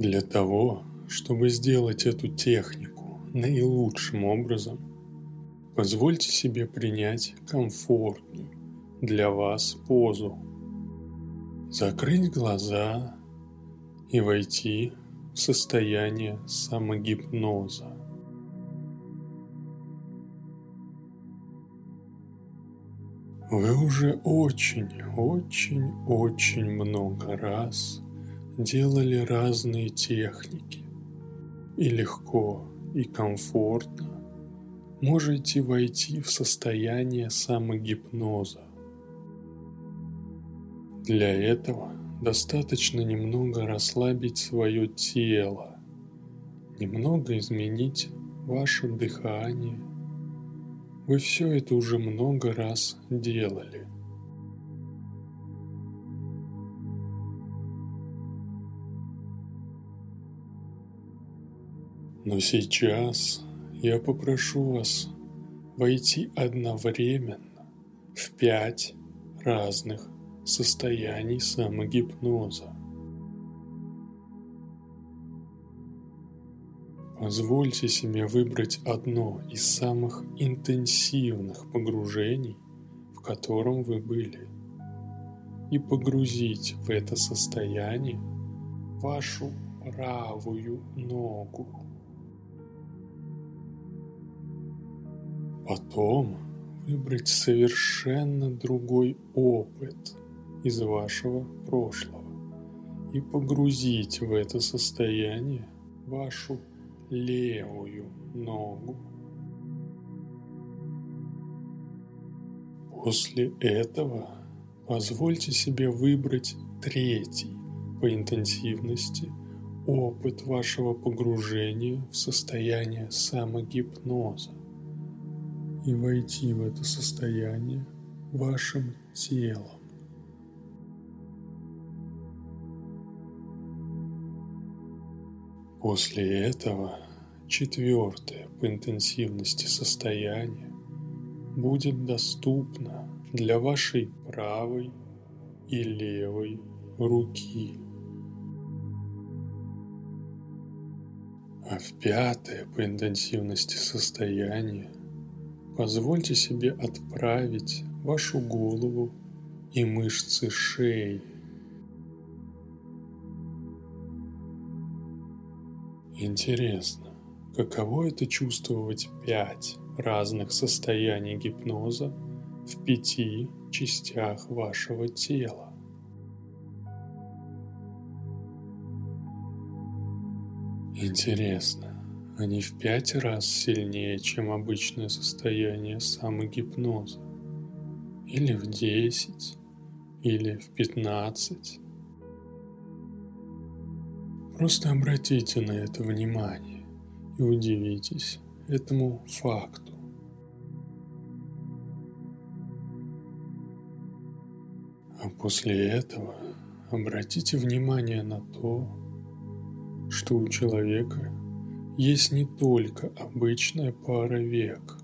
Для того, чтобы сделать эту технику наилучшим образом, позвольте себе принять комфортную для вас позу. Закрыть глаза и войти в состояние самогипноза. Вы уже очень, очень, очень много раз делали разные техники. И легко, и комфортно можете войти в состояние самогипноза. Для этого достаточно немного расслабить свое тело, немного изменить ваше дыхание – вы все это уже много раз делали. Но сейчас я попрошу вас войти одновременно в пять разных состояний самогипноза. Позвольте себе выбрать одно из самых интенсивных погружений, в котором вы были, и погрузить в это состояние вашу правую ногу. Потом выбрать совершенно другой опыт из вашего прошлого и погрузить в это состояние вашу левую ногу. После этого позвольте себе выбрать третий по интенсивности опыт вашего погружения в состояние самогипноза и войти в это состояние вашим телом. После этого четвертое по интенсивности состояние будет доступно для вашей правой и левой руки. А в пятое по интенсивности состояние позвольте себе отправить вашу голову и мышцы шеи Интересно, каково это чувствовать пять разных состояний гипноза в пяти частях вашего тела? Интересно, они в пять раз сильнее, чем обычное состояние самогипноза? Или в десять? Или в пятнадцать? Просто обратите на это внимание и удивитесь этому факту. А после этого обратите внимание на то, что у человека есть не только обычная пара век.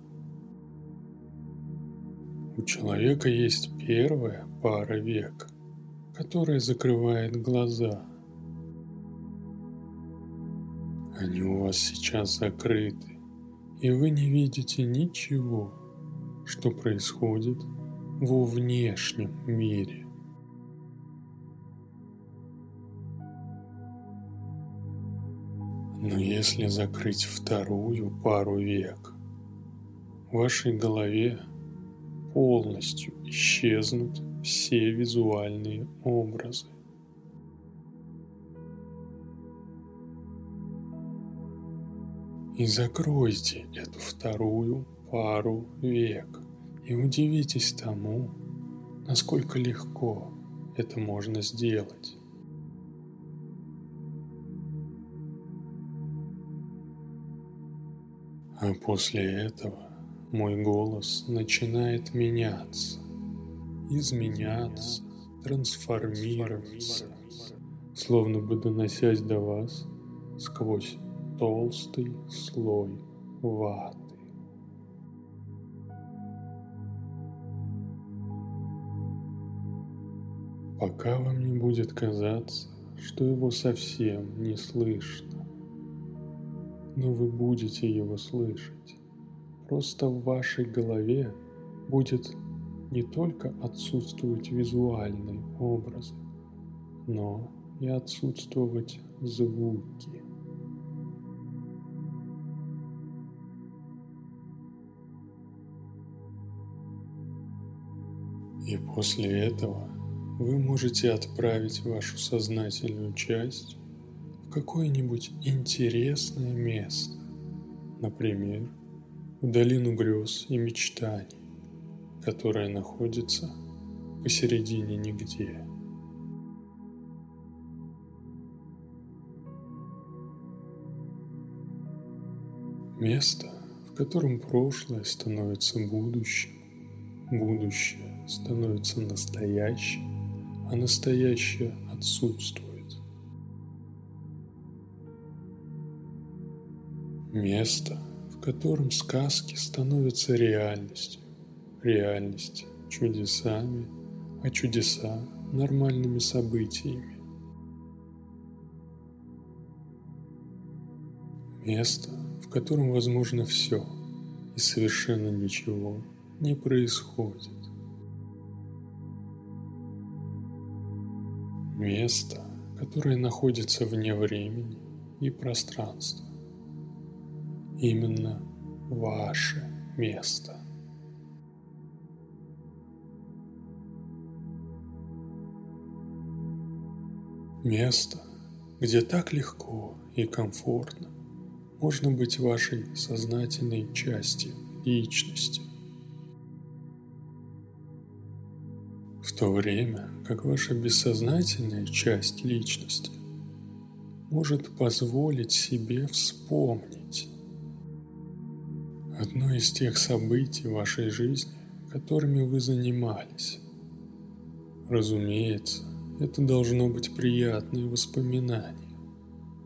У человека есть первая пара век, которая закрывает глаза – Они у вас сейчас закрыты, и вы не видите ничего, что происходит во внешнем мире. Но если закрыть вторую пару век, в вашей голове полностью исчезнут все визуальные образы. и закройте эту вторую пару век и удивитесь тому, насколько легко это можно сделать. А после этого мой голос начинает меняться, изменяться, трансформироваться, словно бы доносясь до вас сквозь толстый слой ваты. Пока вам не будет казаться, что его совсем не слышно. Но вы будете его слышать. Просто в вашей голове будет не только отсутствовать визуальные образы, но и отсутствовать звуки. И после этого вы можете отправить вашу сознательную часть в какое-нибудь интересное место, например, в долину грез и мечтаний, которая находится посередине нигде. Место, в котором прошлое становится будущим, будущее становится настоящим, а настоящее отсутствует. Место, в котором сказки становятся реальностью, реальность чудесами, а чудеса нормальными событиями. Место, в котором возможно все и совершенно ничего не происходит. Место, которое находится вне времени и пространства. Именно ваше место. Место, где так легко и комфортно можно быть вашей сознательной частью личности. В то время как ваша бессознательная часть личности может позволить себе вспомнить одно из тех событий вашей жизни, которыми вы занимались. Разумеется, это должно быть приятное воспоминание,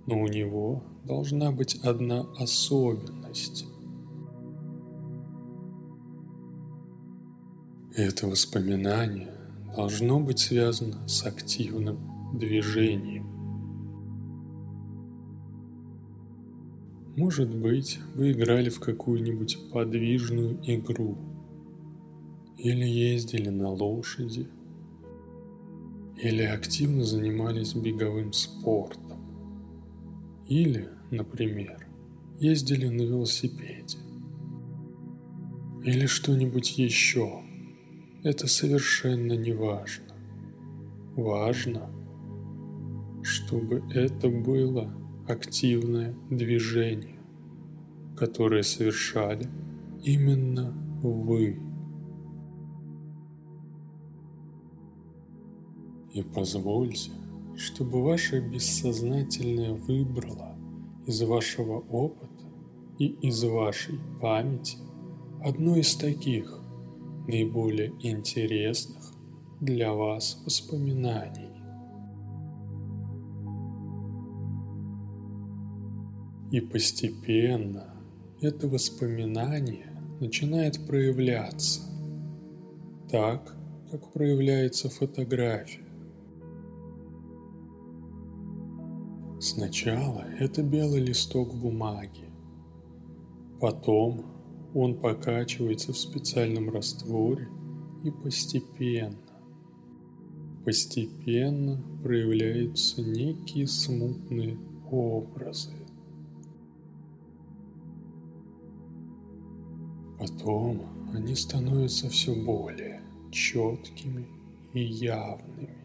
но у него должна быть одна особенность. Это воспоминание должно быть связано с активным движением. Может быть, вы играли в какую-нибудь подвижную игру или ездили на лошади, или активно занимались беговым спортом, или, например, ездили на велосипеде, или что-нибудь еще – это совершенно не важно. Важно, чтобы это было активное движение, которое совершали именно вы. И позвольте, чтобы ваше бессознательное выбрало из вашего опыта и из вашей памяти одно из таких, наиболее интересных для вас воспоминаний. И постепенно это воспоминание начинает проявляться так, как проявляется фотография. Сначала это белый листок бумаги, потом он покачивается в специальном растворе и постепенно, постепенно проявляются некие смутные образы. Потом они становятся все более четкими и явными.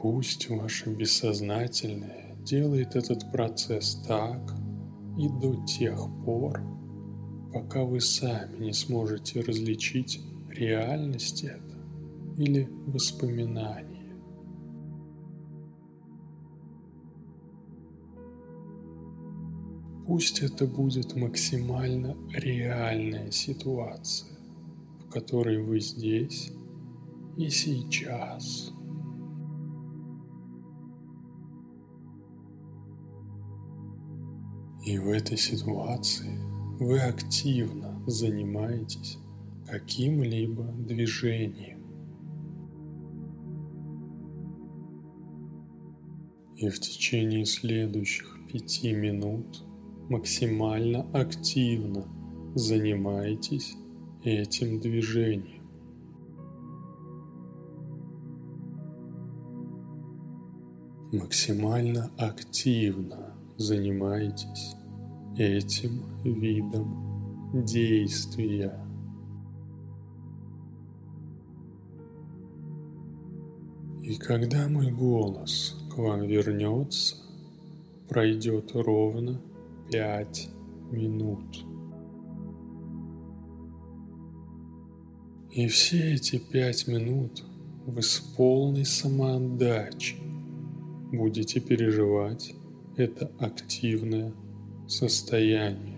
Пусть ваше бессознательное делает этот процесс так и до тех пор, пока вы сами не сможете различить реальность это или воспоминание. Пусть это будет максимально реальная ситуация, в которой вы здесь и сейчас. И в этой ситуации вы активно занимаетесь каким-либо движением. И в течение следующих пяти минут – максимально активно занимайтесь этим движением. Максимально активно занимайтесь этим видом действия. И когда мой голос к вам вернется, пройдет ровно пять минут. И все эти пять минут вы с полной самоотдачей будете переживать это активное состояние.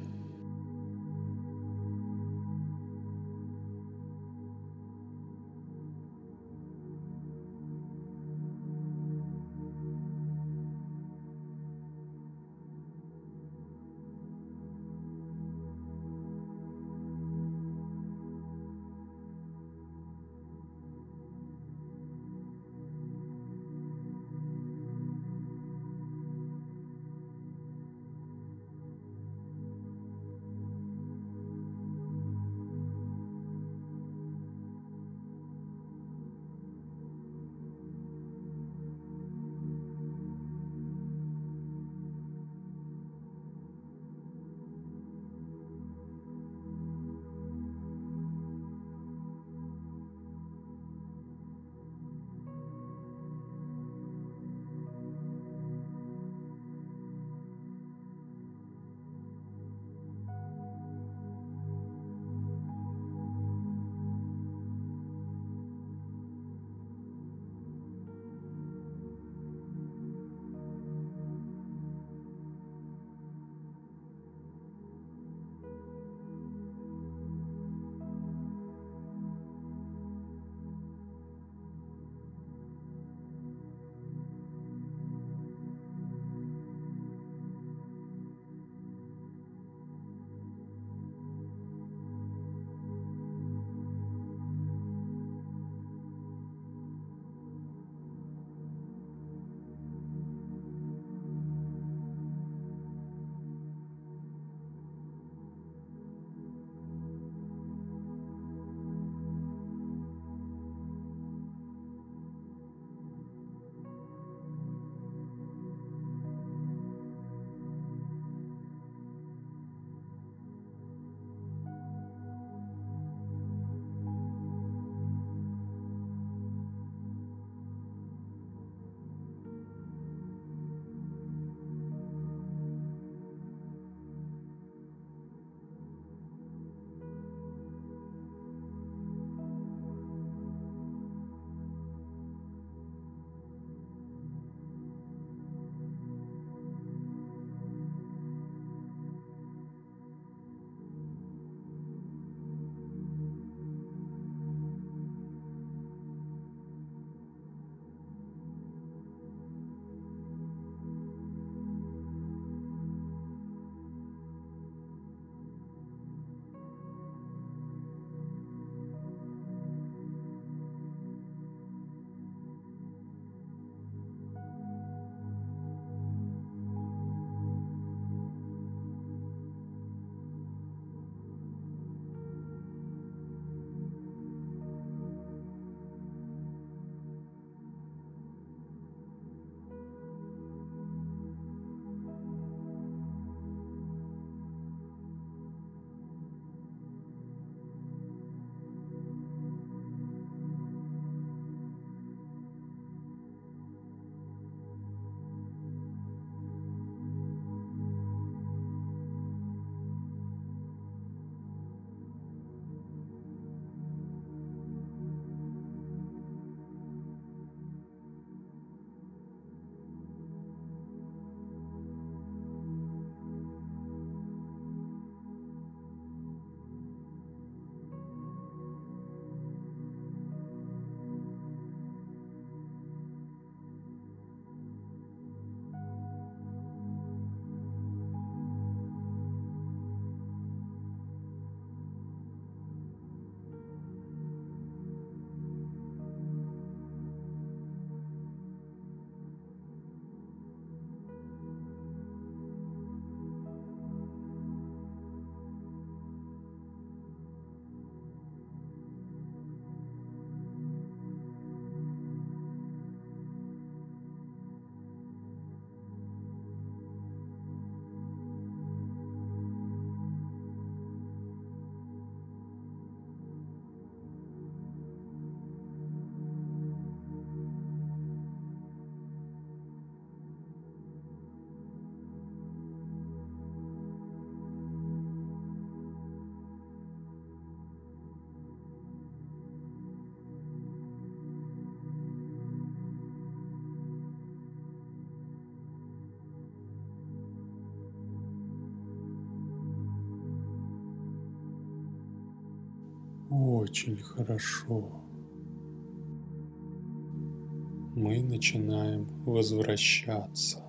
Очень хорошо. Мы начинаем возвращаться.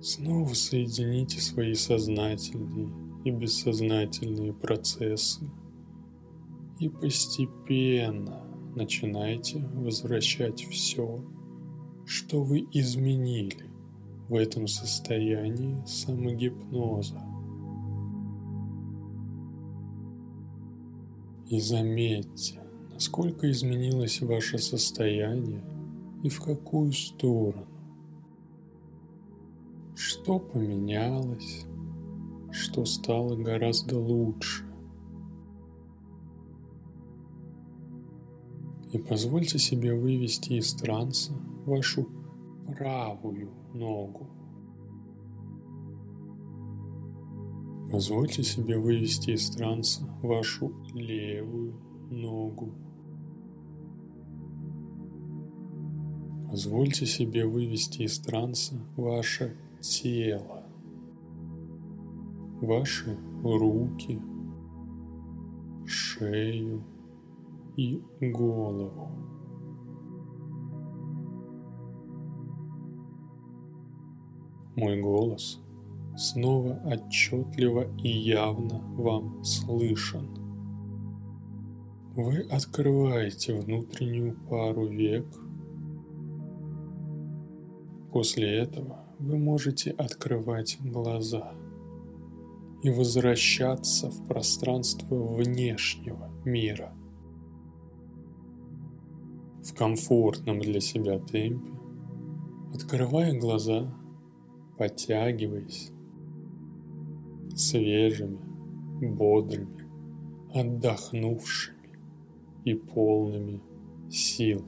Снова соедините свои сознательные и бессознательные процессы и постепенно начинайте возвращать все, что вы изменили в этом состоянии самогипноза. И заметьте, насколько изменилось ваше состояние и в какую сторону. Что поменялось, что стало гораздо лучше. И позвольте себе вывести из транса вашу правую ногу. Позвольте себе вывести из транса вашу левую ногу. Позвольте себе вывести из транса ваше тело, ваши руки, шею и голову. Мой голос снова отчетливо и явно вам слышен. Вы открываете внутреннюю пару век. После этого вы можете открывать глаза и возвращаться в пространство внешнего мира. В комфортном для себя темпе, открывая глаза, подтягиваясь, свежими, бодрыми, отдохнувшими и полными сил.